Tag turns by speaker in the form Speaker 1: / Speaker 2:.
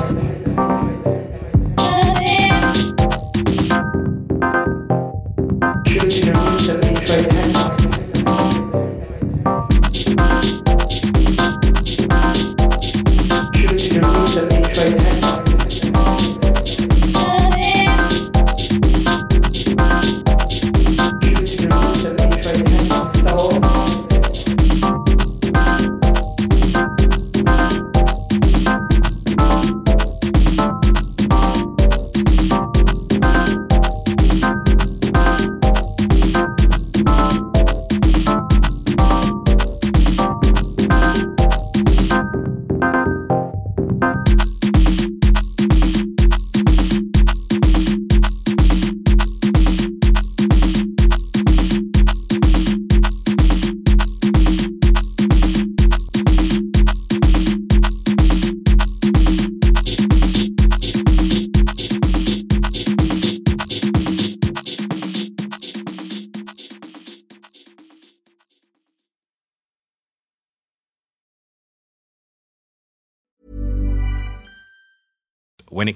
Speaker 1: Detroit